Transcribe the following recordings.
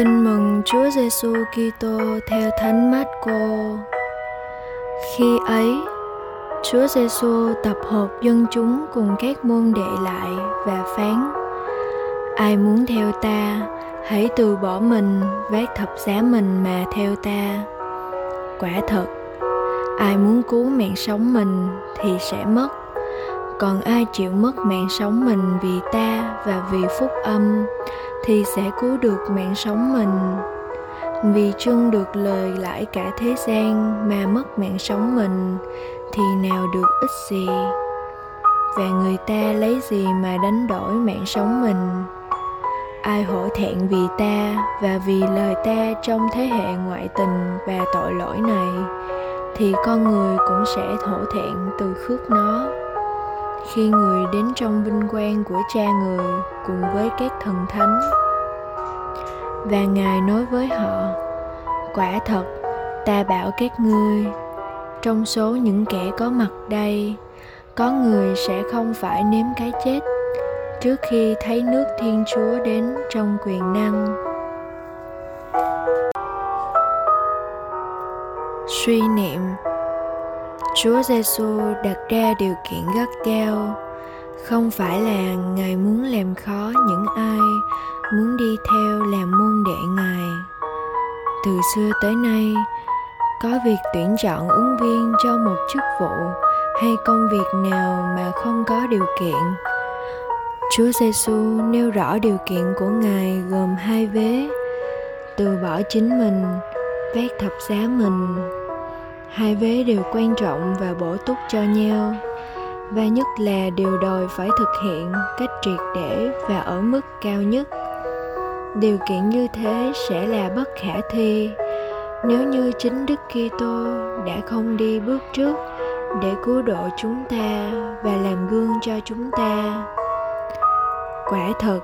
Tin mừng Chúa Giêsu Kitô theo Thánh Marco. Khi ấy, Chúa Giêsu tập hợp dân chúng cùng các môn đệ lại và phán: Ai muốn theo ta, hãy từ bỏ mình, vác thập giá mình mà theo ta. Quả thật, ai muốn cứu mạng sống mình thì sẽ mất còn ai chịu mất mạng sống mình vì ta và vì phúc âm thì sẽ cứu được mạng sống mình. Vì trưng được lời lãi cả thế gian mà mất mạng sống mình, thì nào được ích gì? Và người ta lấy gì mà đánh đổi mạng sống mình? Ai hổ thẹn vì ta và vì lời ta trong thế hệ ngoại tình và tội lỗi này, thì con người cũng sẽ hổ thẹn từ khước nó khi người đến trong vinh quang của cha người cùng với các thần thánh. Và ngài nói với họ, quả thật, ta bảo các ngươi, trong số những kẻ có mặt đây, có người sẽ không phải nếm cái chết trước khi thấy nước thiên chúa đến trong quyền năng. Suy niệm Chúa Giêsu đặt ra điều kiện gắt gao, không phải là Ngài muốn làm khó những ai muốn đi theo làm môn đệ Ngài. Từ xưa tới nay, có việc tuyển chọn ứng viên cho một chức vụ hay công việc nào mà không có điều kiện. Chúa Giêsu nêu rõ điều kiện của Ngài gồm hai vế: từ bỏ chính mình, vác thập giá mình hai vế đều quan trọng và bổ túc cho nhau. Và nhất là điều đòi phải thực hiện cách triệt để và ở mức cao nhất. Điều kiện như thế sẽ là bất khả thi. Nếu như chính đức kitô đã không đi bước trước để cứu độ chúng ta và làm gương cho chúng ta. Quả thật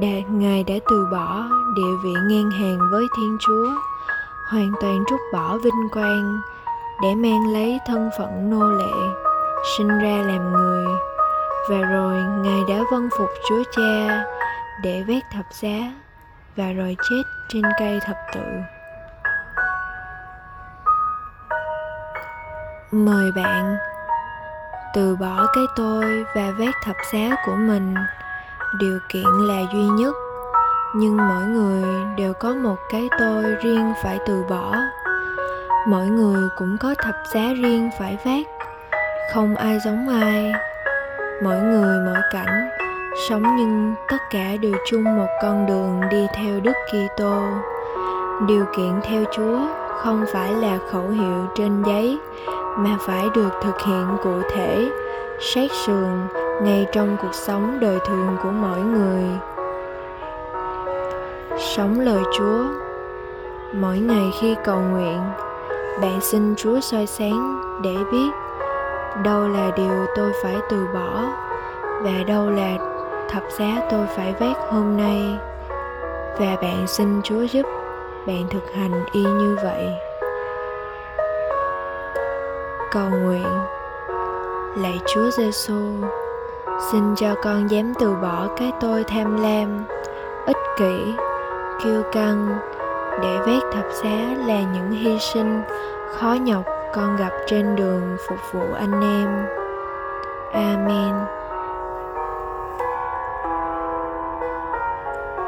đã, ngài đã từ bỏ địa vị ngang hàng với thiên chúa hoàn toàn trút bỏ vinh quang để mang lấy thân phận nô lệ, sinh ra làm người. Và rồi ngài đã vâng phục chúa cha để vét thập giá và rồi chết trên cây thập tự. Mời bạn từ bỏ cái tôi và vét thập giá của mình. Điều kiện là duy nhất, nhưng mỗi người đều có một cái tôi riêng phải từ bỏ mỗi người cũng có thập giá riêng phải vác. Không ai giống ai. Mỗi người mỗi cảnh. Sống nhưng tất cả đều chung một con đường đi theo đức kitô. Điều kiện theo chúa không phải là khẩu hiệu trên giấy, mà phải được thực hiện cụ thể sát sườn ngay trong cuộc sống đời thường của mỗi người. Sống lời chúa. Mỗi ngày khi cầu nguyện bạn xin chúa soi sáng để biết đâu là điều tôi phải từ bỏ và đâu là thập giá tôi phải vác hôm nay. Và bạn xin chúa giúp bạn thực hành y như vậy. Cầu nguyện. Lạy chúa giêsu xin cho con dám từ bỏ cái tôi tham lam, ích kỷ, kiêu căng để vét thập giá là những hy sinh khó nhọc con gặp trên đường phục vụ anh em. Amen.